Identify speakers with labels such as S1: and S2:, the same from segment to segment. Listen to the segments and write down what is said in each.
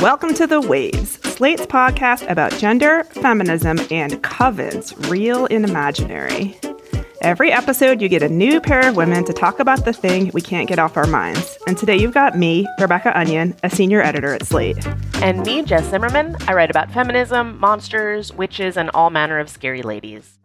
S1: Welcome to The Waves, Slate's podcast about gender, feminism, and covens, real and imaginary. Every episode, you get a new pair of women to talk about the thing we can't get off our minds. And today you've got me, Rebecca Onion, a senior editor at Slate.
S2: And me, Jess Zimmerman. I write about feminism, monsters, witches, and all manner of scary ladies.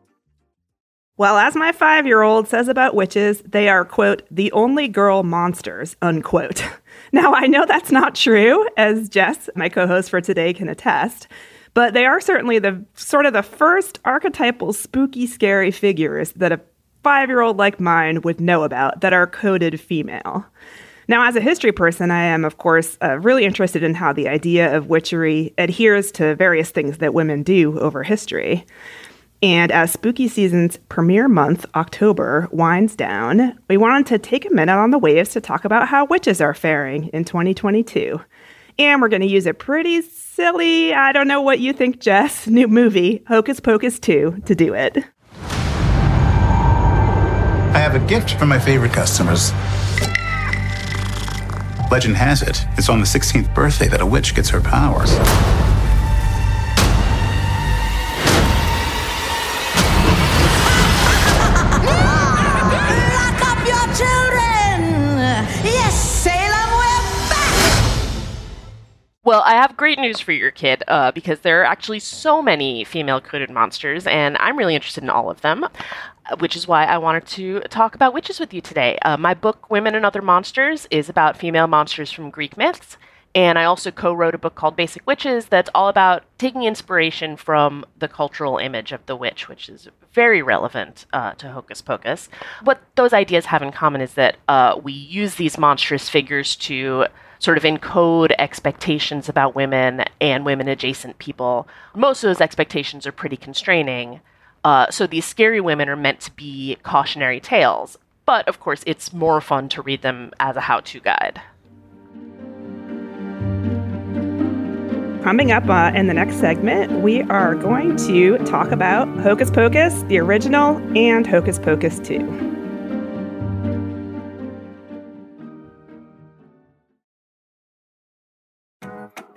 S1: Well, as my five year old says about witches, they are, quote, the only girl monsters, unquote. Now, I know that's not true, as Jess, my co host for today, can attest, but they are certainly the sort of the first archetypal spooky, scary figures that a five year old like mine would know about that are coded female. Now, as a history person, I am, of course, uh, really interested in how the idea of witchery adheres to various things that women do over history. And as spooky season's premiere month, October, winds down, we wanted to take a minute on the waves to talk about how witches are faring in 2022. And we're going to use a pretty silly, I don't know what you think, Jess, new movie, Hocus Pocus 2, to do it.
S3: I have a gift for my favorite customers. Legend has it, it's on the 16th birthday that a witch gets her powers.
S2: Well, I have great news for your kid uh, because there are actually so many female coded monsters, and I'm really interested in all of them, uh, which is why I wanted to talk about witches with you today. Uh, my book, Women and Other Monsters, is about female monsters from Greek myths. And I also co wrote a book called Basic Witches that's all about taking inspiration from the cultural image of the witch, which is very relevant uh, to Hocus Pocus. What those ideas have in common is that uh, we use these monstrous figures to sort of encode expectations about women and women adjacent people. Most of those expectations are pretty constraining. Uh, so these scary women are meant to be cautionary tales. But of course, it's more fun to read them as a how to guide.
S1: Coming up uh, in the next segment, we are going to talk about Hocus Pocus, the original, and Hocus Pocus 2.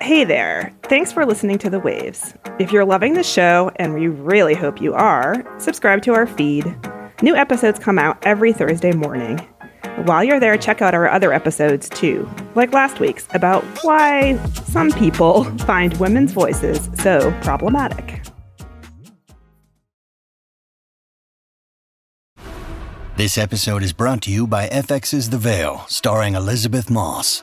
S1: Hey there. Thanks for listening to The Waves. If you're loving the show, and we really hope you are, subscribe to our feed. New episodes come out every Thursday morning. While you're there, check out our other episodes too, like last week's about why some people find women's voices so problematic.
S4: This episode is brought to you by FX's The Veil, starring Elisabeth Moss.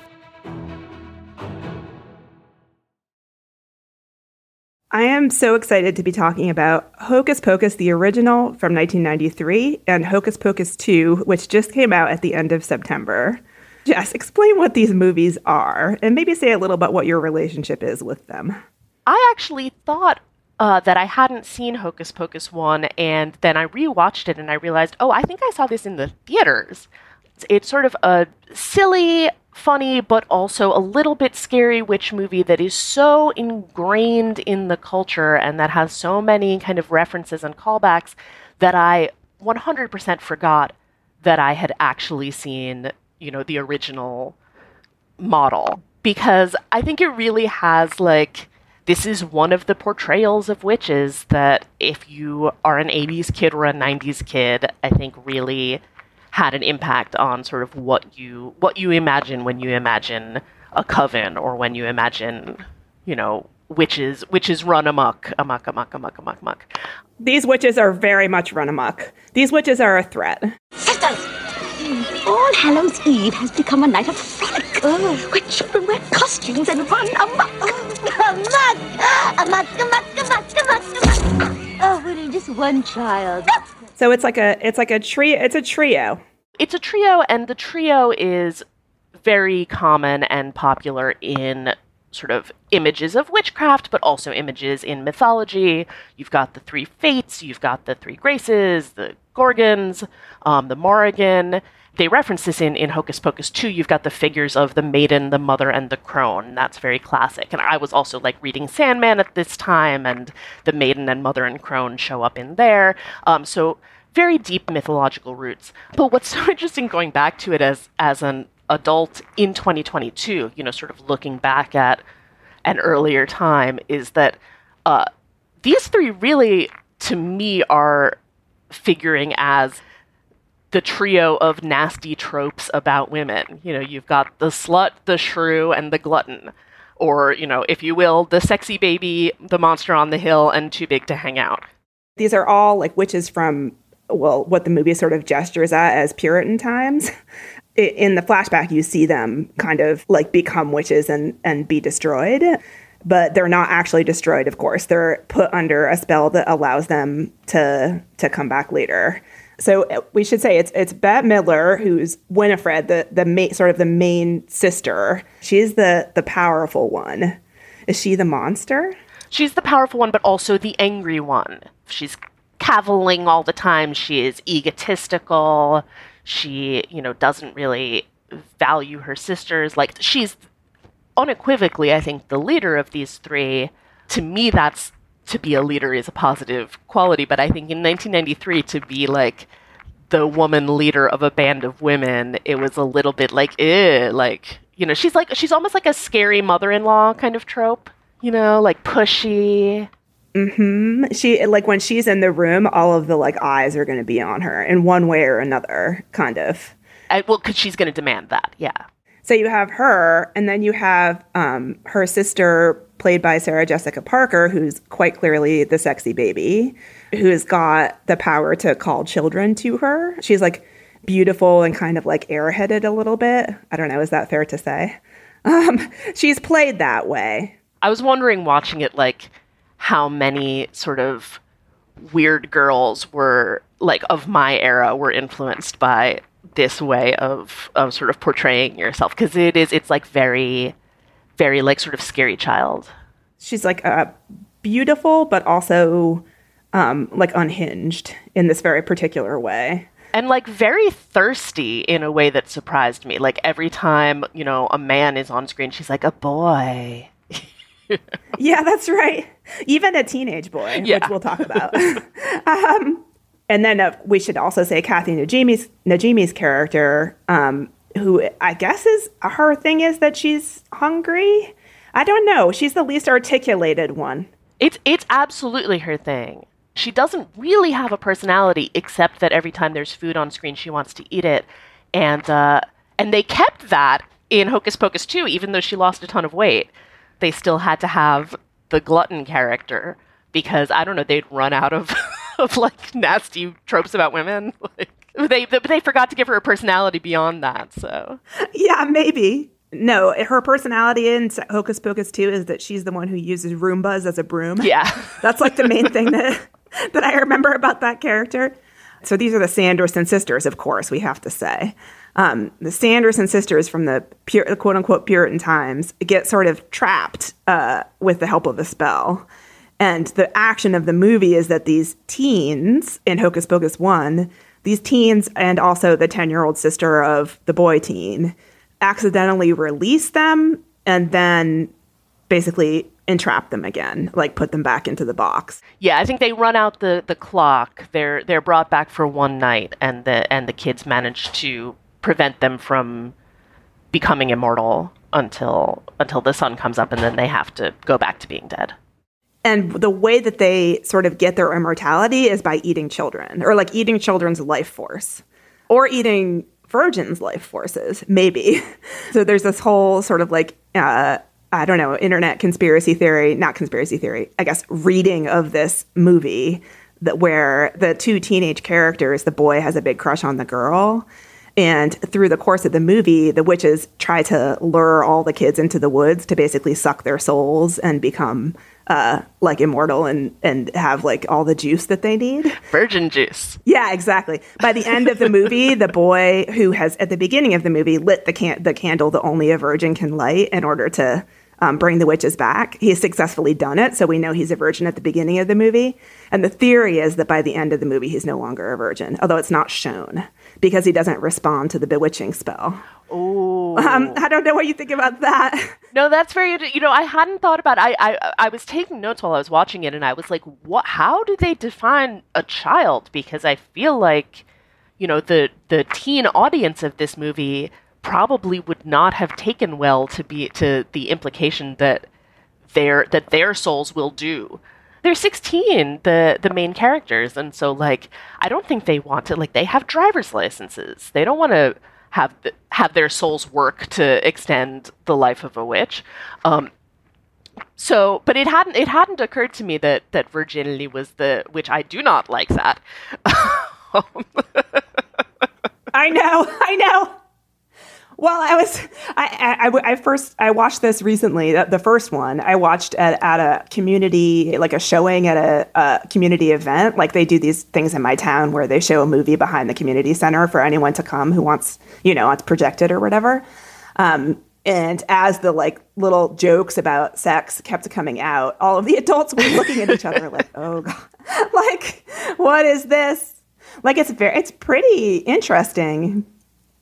S1: I am so excited to be talking about Hocus Pocus, the original from 1993, and Hocus Pocus 2, which just came out at the end of September. Jess, explain what these movies are and maybe say a little about what your relationship is with them.
S2: I actually thought uh, that I hadn't seen Hocus Pocus 1, and then I rewatched it and I realized, oh, I think I saw this in the theaters. It's, it's sort of a silly, funny but also a little bit scary witch movie that is so ingrained in the culture and that has so many kind of references and callbacks that I 100% forgot that I had actually seen, you know, the original model. Because I think it really has like this is one of the portrayals of witches that if you are an 80s kid or a 90s kid, I think really had an impact on sort of what you what you imagine when you imagine a coven or when you imagine, you know, witches witches run amok, amok, amok, amok, amok, amok.
S1: These witches are very much run amok. These witches are a threat.
S5: Sisters! All Hallows Eve has become a night of frolic, oh, where children wear costumes and run amok. amok! Amok, amok, amok, amok, amok. Oh, but just one child.
S1: So it's like a it's like a trio. It's a trio.
S2: It's a trio, and the trio is very common and popular in sort of images of witchcraft, but also images in mythology. You've got the three fates, you've got the three graces, the Gorgons, um, the Morrigan. They reference this in, in Hocus Pocus 2. You've got the figures of the maiden, the mother, and the crone. That's very classic. And I was also like reading Sandman at this time, and the maiden and mother and crone show up in there. Um, so very deep mythological roots. But what's so interesting going back to it as as an adult in 2022, you know, sort of looking back at an earlier time, is that uh, these three really, to me, are figuring as the trio of nasty tropes about women. You know, you've got the slut, the shrew, and the glutton. Or, you know, if you will, the sexy baby, the monster on the hill, and too big to hang out.
S1: These are all like witches from, well, what the movie sort of gestures at as Puritan times. In the flashback, you see them kind of like become witches and, and be destroyed but they're not actually destroyed of course they're put under a spell that allows them to to come back later so uh, we should say it's it's Bette Midler who's Winifred, the the sort of the main sister. She's the the powerful one. Is she the monster?
S2: She's the powerful one, but also the angry one. She's caviling all the time. She is egotistical. She, you know, doesn't really value her sisters. Like she's unequivocally, I think, the leader of these three. To me, that's to be a leader is a positive quality, but I think in 1993 to be like the woman leader of a band of women, it was a little bit like, eh, like you know, she's like she's almost like a scary mother-in-law kind of trope, you know, like pushy.
S1: Mm hmm. She like when she's in the room, all of the like eyes are going to be on her in one way or another, kind of.
S2: I, well, because she's going to demand that, yeah.
S1: So you have her, and then you have um, her sister, played by Sarah Jessica Parker, who's quite clearly the sexy baby, who's got the power to call children to her. She's like beautiful and kind of like airheaded a little bit. I don't know, is that fair to say? Um, she's played that way.
S2: I was wondering watching it, like, how many sort of weird girls were, like, of my era were influenced by this way of, of sort of portraying yourself. Because it is, it's like very, very, like, sort of scary child.
S1: She's like uh, beautiful, but also um, like unhinged in this very particular way.
S2: and like very thirsty in a way that surprised me. Like every time, you know, a man is on screen, she's like, a boy.
S1: Yeah, that's right. Even a teenage boy,
S2: Yeah.
S1: which we'll talk about. um, and then uh, we should also say Kathy Najimy's Najimy's character, um, who I guess is her thing is that she's hungry. I don't know. She's the least articulated one.
S2: It's it's absolutely her thing. She doesn't really have a personality except that every time there's food on screen, she wants to eat it, and uh, and they kept that in Hocus Pocus 2, even though she lost a ton of weight. They still had to have the glutton character because I don't know they'd run out of of like nasty tropes about women. Like they they, they forgot to give her a personality beyond that. So
S1: Yeah, maybe. No, her personality in Hocus Pocus 2 is that she's the one who uses Roombas as a broom.
S2: yeah.
S1: That's like the main thing that that I remember about that character. So these are the Sanderson sisters, of course, we have to say. Um, the Sanderson sisters from the pure, quote unquote Puritan times get sort of trapped uh, with the help of a spell. And the action of the movie is that these teens in Hocus Pocus 1, these teens and also the 10 year old sister of the boy teen accidentally release them and then basically entrap them again, like put them back into the box.
S2: Yeah, I think they run out the, the clock. They're they're brought back for one night, and the and the kids manage to prevent them from becoming immortal until until the sun comes up, and then they have to go back to being dead.
S1: And the way that they sort of get their immortality is by eating children, or like eating children's life force, or eating virgins' life forces, maybe. so there's this whole sort of like, uh, I don't know, internet conspiracy theory, not conspiracy theory, I guess, reading of this movie that where the two teenage characters, the boy has a big crush on the girl. And through the course of the movie, the witches try to lure all the kids into the woods to basically suck their souls and become uh, like immortal and and have like all the juice that they need.
S2: Virgin juice.
S1: Yeah, exactly. By the end of the movie, the boy who has at the beginning of the movie lit the can- the candle that only a virgin can light in order to um, bring the witches back. He has successfully done it, so we know he's a virgin at the beginning of the movie. And the theory is that by the end of the movie, he's no longer a virgin, although it's not shown because he doesn't respond to the bewitching spell.
S2: Oh,
S1: Um, I don't know what you think about that.
S2: no, that's very. You know, I hadn't thought about. I, I I was taking notes while I was watching it, and I was like, "What? How do they define a child?" Because I feel like, you know, the the teen audience of this movie probably would not have taken well to be to the implication that their that their souls will do. They're 16, the the main characters, and so like I don't think they want to like they have driver's licenses. They don't want to have have their souls work to extend the life of a witch. Um, so, but it hadn't it hadn't occurred to me that that virginity was the which I do not like that.
S1: I know, I know. Well, I was, I, I, I- first, I watched this recently, the, the first one. I watched at, at a community, like a showing at a, a community event. Like they do these things in my town where they show a movie behind the community center for anyone to come who wants, you know, wants projected or whatever. Um, and as the like little jokes about sex kept coming out, all of the adults were looking at each other like, "Oh god, like what is this?" Like it's very, it's pretty interesting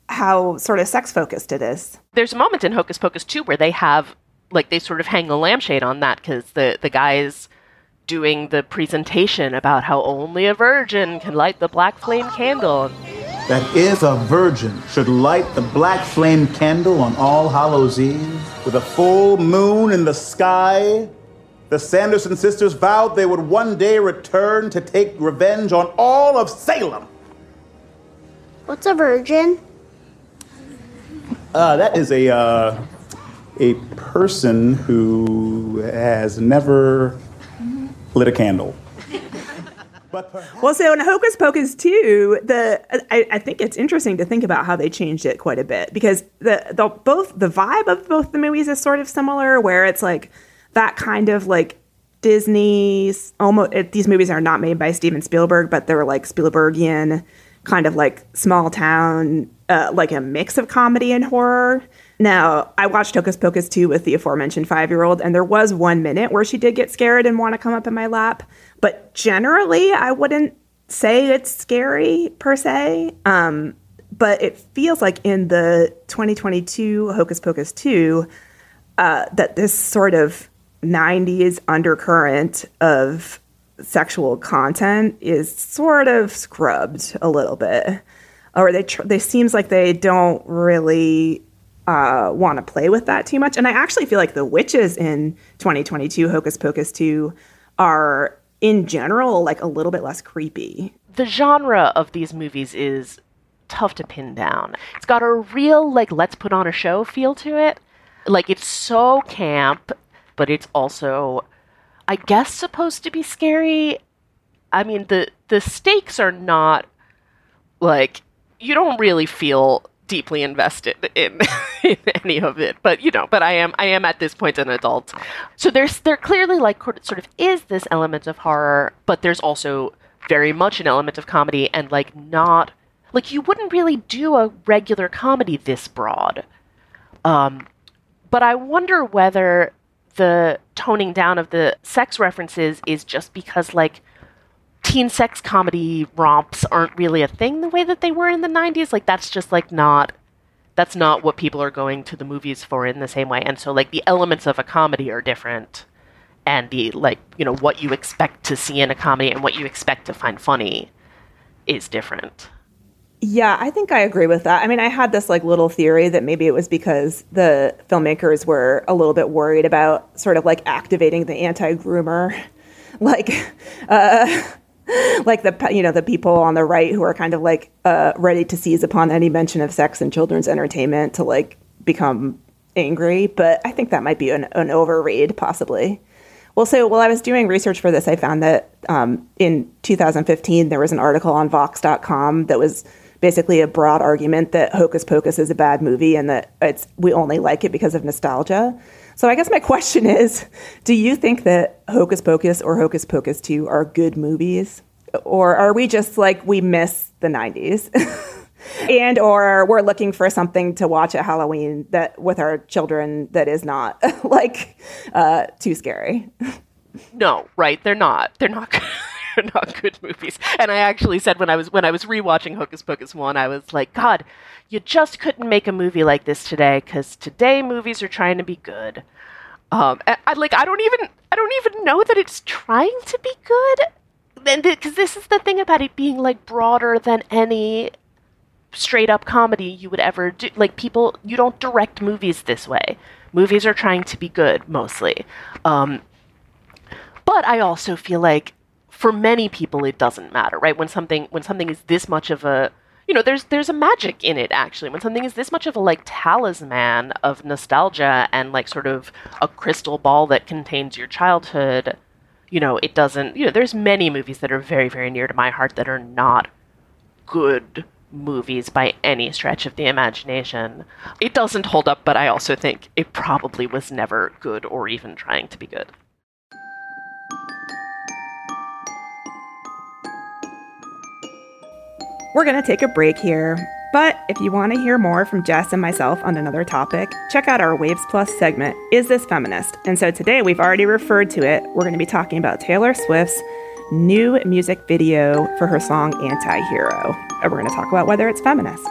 S1: how sort of sex focused it is.
S2: There's a moment in Hocus Pocus 2 where they have like they sort of hang a lampshade on that because the the guys doing the presentation about how only a virgin can light the black flame candle.
S6: that if a virgin should light the black flame candle on All Hallows Eve with a full moon in the sky, the Sanderson sisters vowed they would one day return to take revenge on all of Salem.
S7: What's a virgin?
S6: Uh, that is a uh, a person who has never lit a candle.
S1: Well, so in Hocus Pocus 2, the I, I think it's interesting to think about how they changed it quite a bit because the, the both the vibe of both the movies is sort of similar, where it's like that kind of like Disney's almost it, these movies are not made by Steven Spielberg, but they're like Spielbergian kind of like small town, uh, like a mix of comedy and horror. Now, I watched Hocus Pocus 2 with the aforementioned five year old, and there was one minute where she did get scared and want to come up in my lap. But generally, I wouldn't say it's scary per se. Um, but it feels like in the 2022 Hocus Pocus 2, uh, that this sort of 90s undercurrent of sexual content is sort of scrubbed a little bit or they tr- they seems like they don't really uh, want to play with that too much and i actually feel like the witches in 2022 hocus pocus 2 are in general like a little bit less creepy
S2: The genre of these movies is tough to pin down. It's got a real like let's put on a show feel to it. Like it's so camp, but it's also I guess supposed to be scary. I mean the the stakes are not like you don't really feel deeply invested in, in any of it but you know but i am i am at this point an adult. So there's there clearly like sort of is this element of horror but there's also very much an element of comedy and like not like you wouldn't really do a regular comedy this broad. Um but i wonder whether the toning down of the sex references is just because like teen sex comedy romps aren't really a thing the way that they were in the 90s like that's just like not that's not what people are going to the movies for in the same way. And so like the elements of a comedy are different. And the like you know what you expect to see in a comedy and what you expect to find funny is different.
S1: Yeah, I think I agree with that. I mean, I had this like little theory that maybe it was because the filmmakers were a little bit worried about sort of like activating the anti-groomer, like, uh, like the you know the people on the right who are kind of like uh, ready to seize upon any mention of sex in children's entertainment to like become angry. But I think that might be an, an overread, possibly. Well, so while I was doing research for this, I found that um, in 2015 there was an article on Vox.com that was basically a broad argument that Hocus Pocus is a bad movie and that it's we only like it because of nostalgia. So I guess my question is, do you think that Hocus Pocus or Hocus Pocus 2 are good movies? Or are we just like we miss the 90s? and or we're looking for something to watch at Halloween that with our children that is not like uh, too scary.
S2: No, right? They're not. They're not. They're not good movies. And I actually said when I was when I was rewatching Hocus Pocus one, I was like, God, you just couldn't make a movie like this today because today movies are trying to be good. Um, I, I like I don't even I don't even know that it's trying to be good. And because this is the thing about it being like broader than any straight up comedy you would ever do. Like people, you don't direct movies this way. Movies are trying to be good mostly. Um, but I also feel like for many people it doesn't matter, right? When something when something is this much of a you know, there's there's a magic in it actually. When something is this much of a like talisman of nostalgia and like sort of a crystal ball that contains your childhood, you know, it doesn't you know, there's many movies that are very, very near to my heart that are not good movies by any stretch of the imagination. It doesn't hold up, but I also think it probably was never good or even trying to be good.
S1: We're going to take a break here. But if you want to hear more from Jess and myself on another topic, check out our Waves Plus segment, Is This Feminist? And so today we've already referred to it. We're going to be talking about Taylor Swift's new music video for her song Anti Hero. And we're going to talk about whether it's feminist.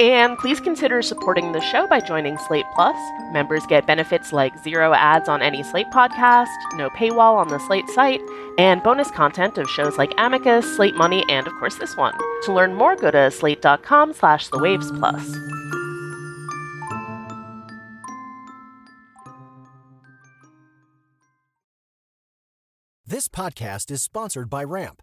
S2: And please consider supporting the show by joining Slate Plus. Members get benefits like zero ads on any Slate podcast, no paywall on the Slate site, and bonus content of shows like Amicus, Slate Money, and of course this one. To learn more, go to slate.com slash the waves plus.
S8: This podcast is sponsored by Ramp.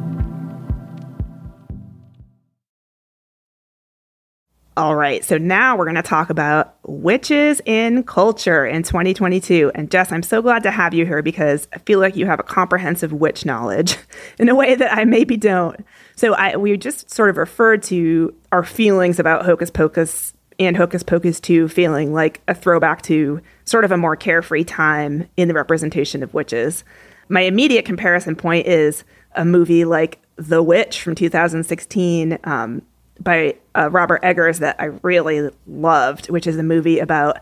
S1: All right, so now we're going to talk about witches in culture in 2022. And Jess, I'm so glad to have you here because I feel like you have a comprehensive witch knowledge in a way that I maybe don't. So I we just sort of referred to our feelings about Hocus Pocus and Hocus Pocus 2 feeling like a throwback to sort of a more carefree time in the representation of witches. My immediate comparison point is a movie like The Witch from 2016. Um, by uh, Robert Eggers that I really loved, which is a movie about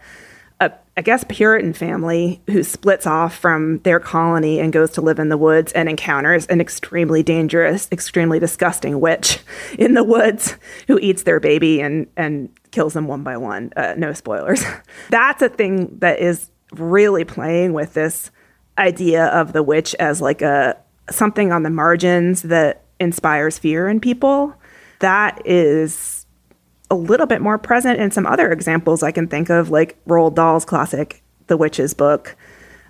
S1: a, I guess, Puritan family who splits off from their colony and goes to live in the woods and encounters an extremely dangerous, extremely disgusting witch in the woods who eats their baby and, and kills them one by one. Uh, no spoilers. That's a thing that is really playing with this idea of the witch as like a something on the margins that inspires fear in people. That is a little bit more present in some other examples I can think of, like Roald Dahl's classic The Witches Book,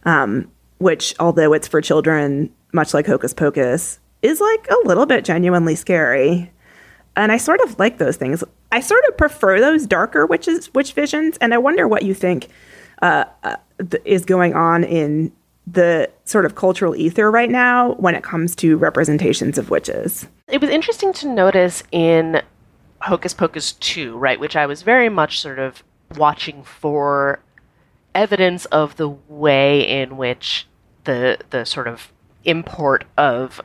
S1: um, which, although it's for children, much like Hocus Pocus, is like a little bit genuinely scary. And I sort of like those things. I sort of prefer those darker witches, witch visions, and I wonder what you think uh, uh, is going on in the sort of cultural ether right now when it comes to representations of witches.
S2: It was interesting to notice in Hocus Pocus 2, right, which I was very much sort of watching for evidence of the way in which the the sort of import of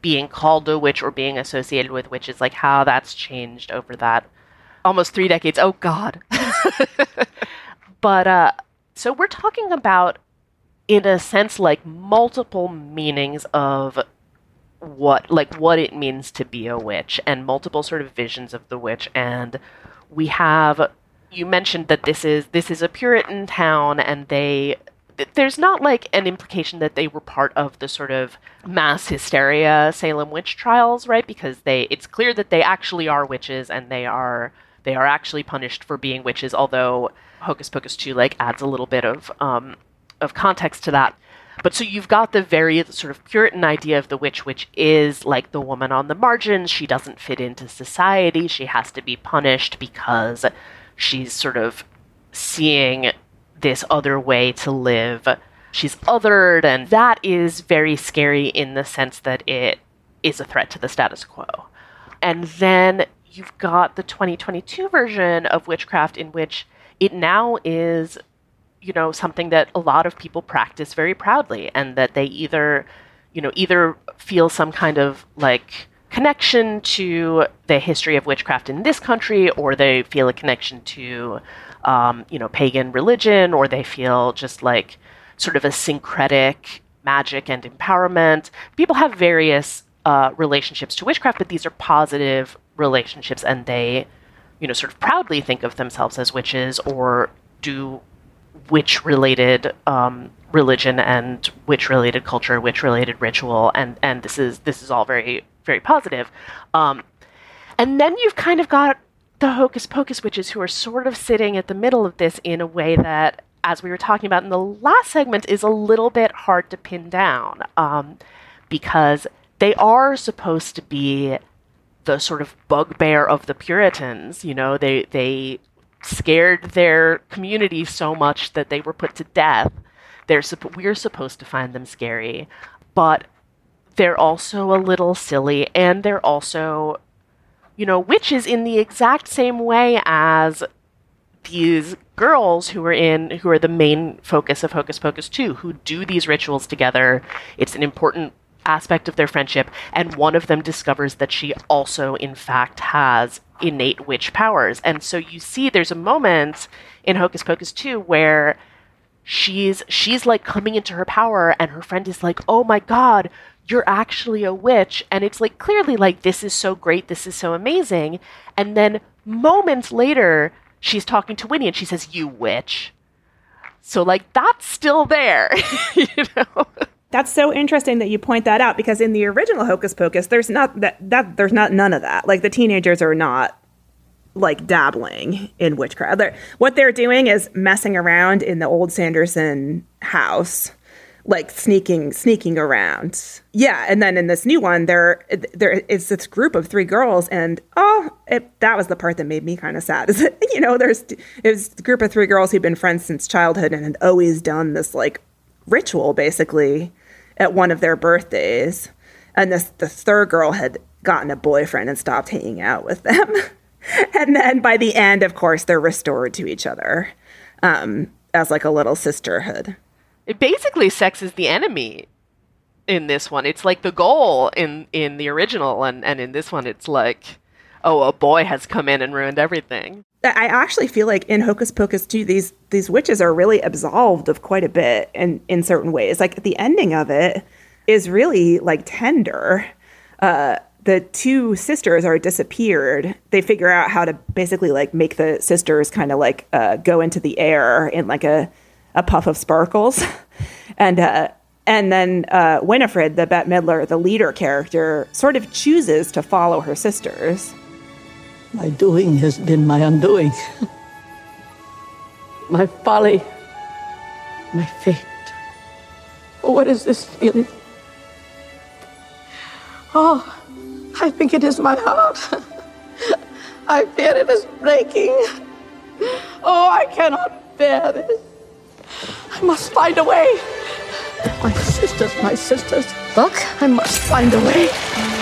S2: being called a witch or being associated with witches, like how that's changed over that almost three decades. Oh God. but uh, so we're talking about, in a sense, like multiple meanings of what like what it means to be a witch and multiple sort of visions of the witch and we have you mentioned that this is this is a puritan town and they there's not like an implication that they were part of the sort of mass hysteria Salem witch trials, right? Because they it's clear that they actually are witches and they are they are actually punished for being witches, although Hocus Pocus 2 like adds a little bit of um of context to that. But so you've got the very sort of Puritan idea of the witch, which is like the woman on the margins. She doesn't fit into society. She has to be punished because she's sort of seeing this other way to live. She's othered, and that is very scary in the sense that it is a threat to the status quo. And then you've got the 2022 version of witchcraft in which it now is you know something that a lot of people practice very proudly and that they either you know either feel some kind of like connection to the history of witchcraft in this country or they feel a connection to um, you know pagan religion or they feel just like sort of a syncretic magic and empowerment. People have various uh, relationships to witchcraft but these are positive relationships and they you know sort of proudly think of themselves as witches or do witch related um, religion and witch related culture, witch related ritual, and and this is this is all very very positive. Um, and then you've kind of got the hocus pocus witches who are sort of sitting at the middle of this in a way that, as we were talking about in the last segment, is a little bit hard to pin down um, because they are supposed to be the sort of bugbear of the Puritans. You know, they they scared their community so much that they were put to death. They're we're supposed to find them scary, but they're also a little silly, and they're also, you know, witches in the exact same way as these girls who are in who are the main focus of Hocus Pocus 2 who do these rituals together. It's an important aspect of their friendship, and one of them discovers that she also, in fact, has innate witch powers. And so you see there's a moment in Hocus Pocus 2 where she's she's like coming into her power and her friend is like, "Oh my god, you're actually a witch." And it's like clearly like this is so great, this is so amazing. And then moments later, she's talking to Winnie and she says, "You witch." So like that's still there, you know.
S1: That's so interesting that you point that out because in the original Hocus Pocus, there's not that that there's not none of that. Like the teenagers are not like dabbling in witchcraft. They're, what they're doing is messing around in the old Sanderson house, like sneaking sneaking around. Yeah, and then in this new one, there there is this group of three girls, and oh, it, that was the part that made me kind of sad. Is that you know, there's it was a group of three girls who'd been friends since childhood and had always done this like ritual, basically at one of their birthdays. And this the third girl had gotten a boyfriend and stopped hanging out with them. and then by the end, of course, they're restored to each other um, as like a little sisterhood.
S2: It basically, sex is the enemy in this one. It's like the goal in in the original, and and in this one, it's like, oh, a boy has come in and ruined everything.
S1: I actually feel like in Hocus Pocus 2, these these witches are really absolved of quite a bit in, in certain ways. Like the ending of it is really like tender. Uh, the two sisters are disappeared. They figure out how to basically like make the sisters kind of like uh, go into the air in like a a puff of sparkles. and uh, and then uh, Winifred, the Bette Midler, the leader character, sort of chooses to follow her sisters.
S9: My doing has been my undoing. my folly, my fate. Oh, What is this feeling? Oh, I think it is my heart. I fear it is breaking. Oh, I cannot bear this. I must find a way. My sisters, my sisters. Look, I must find a way.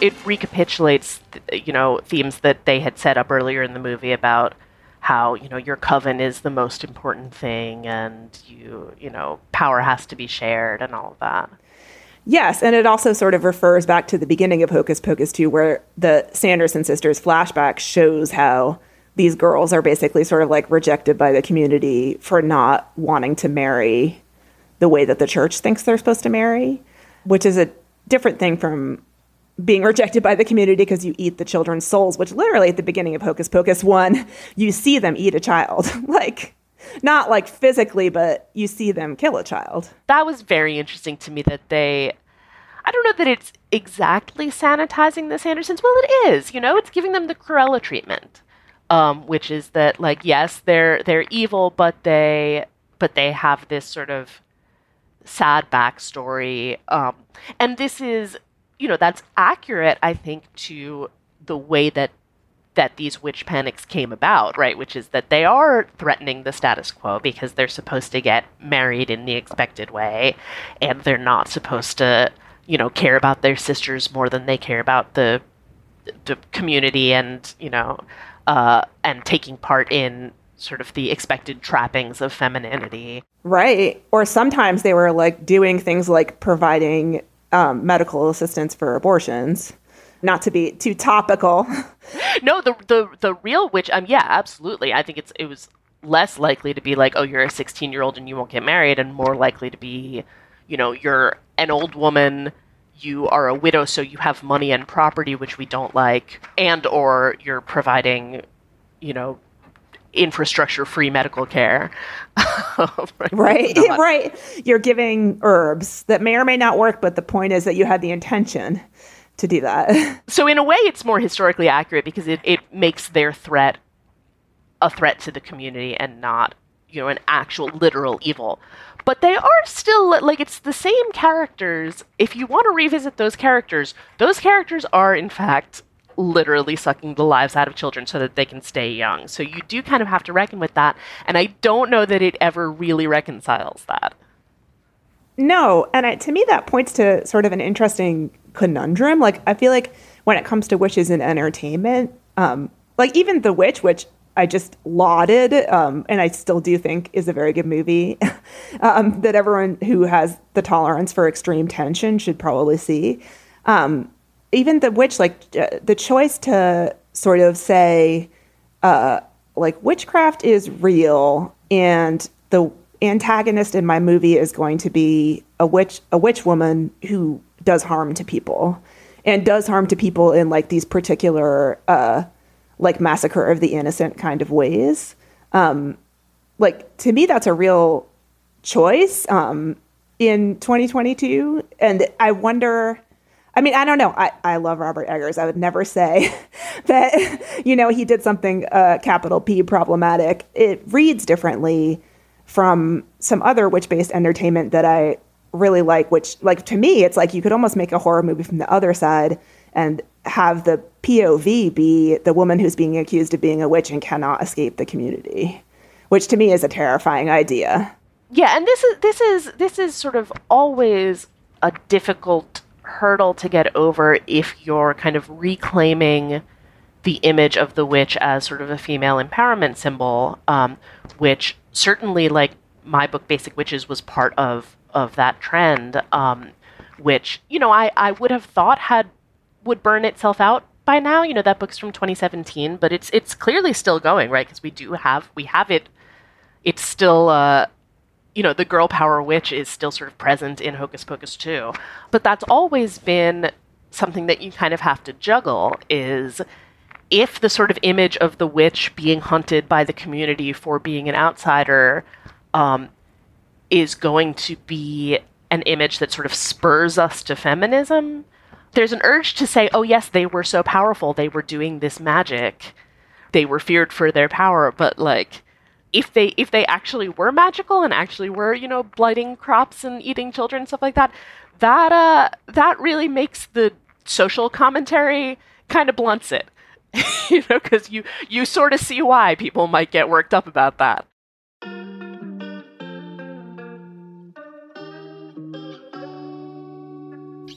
S2: It recapitulates, you know, themes that they had set up earlier in the movie about how you know your coven is the most important thing, and you, you know, power has to be shared, and all of that.
S1: Yes, and it also sort of refers back to the beginning of Hocus Pocus 2, where the Sanderson sisters flashback shows how these girls are basically sort of like rejected by the community for not wanting to marry the way that the church thinks they're supposed to marry, which is a different thing from being rejected by the community because you eat the children's souls, which literally at the beginning of Hocus Pocus 1, you see them eat a child. like, not like physically, but you see them kill a child.
S2: That was very interesting to me that they. I don't know that it's exactly sanitizing the Sandersons. Well, it is. You know, it's giving them the Cruella treatment, um, which is that like yes, they're they're evil, but they but they have this sort of sad backstory. Um, and this is, you know, that's accurate, I think, to the way that that these witch panics came about, right? Which is that they are threatening the status quo because they're supposed to get married in the expected way, and they're not supposed to, you know, care about their sisters more than they care about the the community and you know, uh, and taking part in sort of the expected trappings of femininity.
S1: Right. Or sometimes they were like doing things like providing um, medical assistance for abortions. Not to be too topical.
S2: no, the the the real witch. Um, yeah, absolutely. I think it's it was less likely to be like, oh, you're a 16 year old and you won't get married, and more likely to be, you know, you're an old woman you are a widow so you have money and property which we don't like and or you're providing you know infrastructure free medical care.
S1: right, right. You're giving herbs that may or may not work, but the point is that you had the intention to do that.
S2: so, in a way, it's more historically accurate because it, it makes their threat a threat to the community and not, you know, an actual literal evil. But they are still like it's the same characters. If you want to revisit those characters, those characters are in fact literally sucking the lives out of children so that they can stay young. So you do kind of have to reckon with that. And I don't know that it ever really reconciles that.
S1: No. And it, to me, that points to sort of an interesting conundrum. Like, I feel like when it comes to witches in entertainment, um, like even The Witch, which I just lauded, um, and I still do think is a very good movie um, that everyone who has the tolerance for extreme tension should probably see. Um, even the witch, like uh, the choice to sort of say, uh, like witchcraft is real, and the antagonist in my movie is going to be a witch, a witch woman who does harm to people, and does harm to people in like these particular, uh, like massacre of the innocent kind of ways. Um, like to me, that's a real choice um, in 2022, and I wonder I mean, I don't know. I, I love Robert Eggers. I would never say that, you know, he did something uh, capital P problematic. It reads differently from some other witch based entertainment that I really like, which, like, to me, it's like you could almost make a horror movie from the other side and have the POV be the woman who's being accused of being a witch and cannot escape the community, which to me is a terrifying idea.
S2: Yeah, and this is this is this is sort of always a difficult hurdle to get over if you're kind of reclaiming the image of the witch as sort of a female empowerment symbol, um, which certainly, like my book, Basic Witches, was part of of that trend. Um, which you know I I would have thought had would burn itself out by now. You know that book's from 2017, but it's it's clearly still going, right? Because we do have we have it. It's still uh, you know, the girl power witch is still sort of present in Hocus Pocus 2. But that's always been something that you kind of have to juggle is if the sort of image of the witch being hunted by the community for being an outsider um, is going to be an image that sort of spurs us to feminism. There's an urge to say, oh, yes, they were so powerful. They were doing this magic. They were feared for their power. But, like, if they if they actually were magical and actually were you know blighting crops and eating children and stuff like that that uh that really makes the social commentary kind of blunts it you know because you you sort of see why people might get worked up about that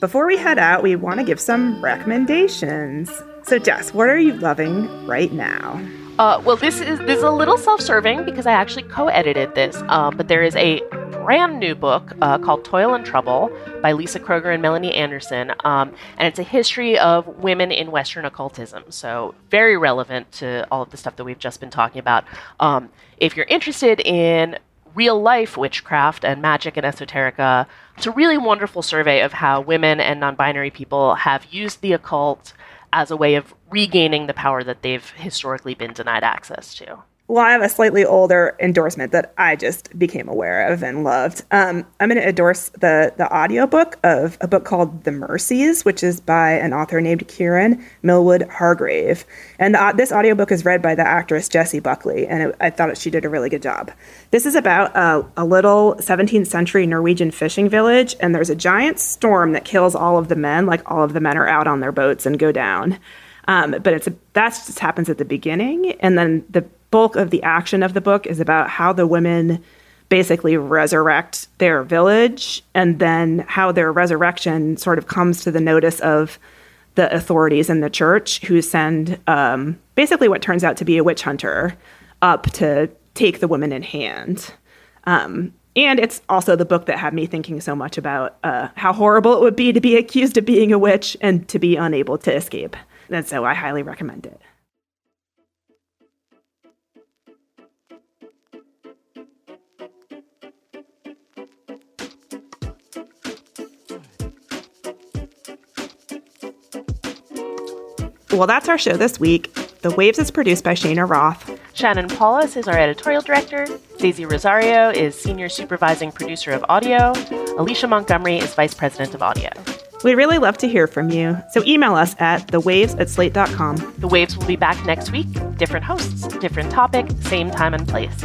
S1: Before we head out, we want to give some recommendations. So, Jess, what are you loving right now?
S2: Uh, well, this is this is a little self-serving because I actually co-edited this. Um, but there is a brand new book uh, called Toil and Trouble by Lisa Kroger and Melanie Anderson, um, and it's a history of women in Western occultism. So very relevant to all of the stuff that we've just been talking about. Um, if you're interested in real life witchcraft and magic and esoterica, it's a really wonderful survey of how women and non-binary people have used the occult as a way of regaining the power that they've historically been denied access to.
S1: Well, I have a slightly older endorsement that I just became aware of and loved. Um, I'm going to endorse the the audiobook of a book called The Mercies, which is by an author named Kiran Millwood Hargrave. And the, this audiobook is read by the actress Jessie Buckley, and it, I thought she did a really good job. This is about a, a little 17th century Norwegian fishing village, and there's a giant storm that kills all of the men. Like all of the men are out on their boats and go down. Um, but it's that just happens at the beginning, and then the bulk of the action of the book is about how the women basically resurrect their village and then how their resurrection sort of comes to the notice of the authorities in the church who send um, basically what turns out to be a witch hunter up to take the women in hand. Um, and it's also the book that had me thinking so much about uh, how horrible it would be to be accused of being a witch and to be unable to escape. And so I highly recommend it. Well, that's our show this week. The Waves is produced by Shana Roth.
S2: Shannon Palus is our editorial director. Daisy Rosario is senior supervising producer of audio. Alicia Montgomery is vice president of audio.
S1: We'd really love to hear from you, so email us at thewaves at slate.com.
S2: The Waves will be back next week. Different hosts, different topic, same time and place.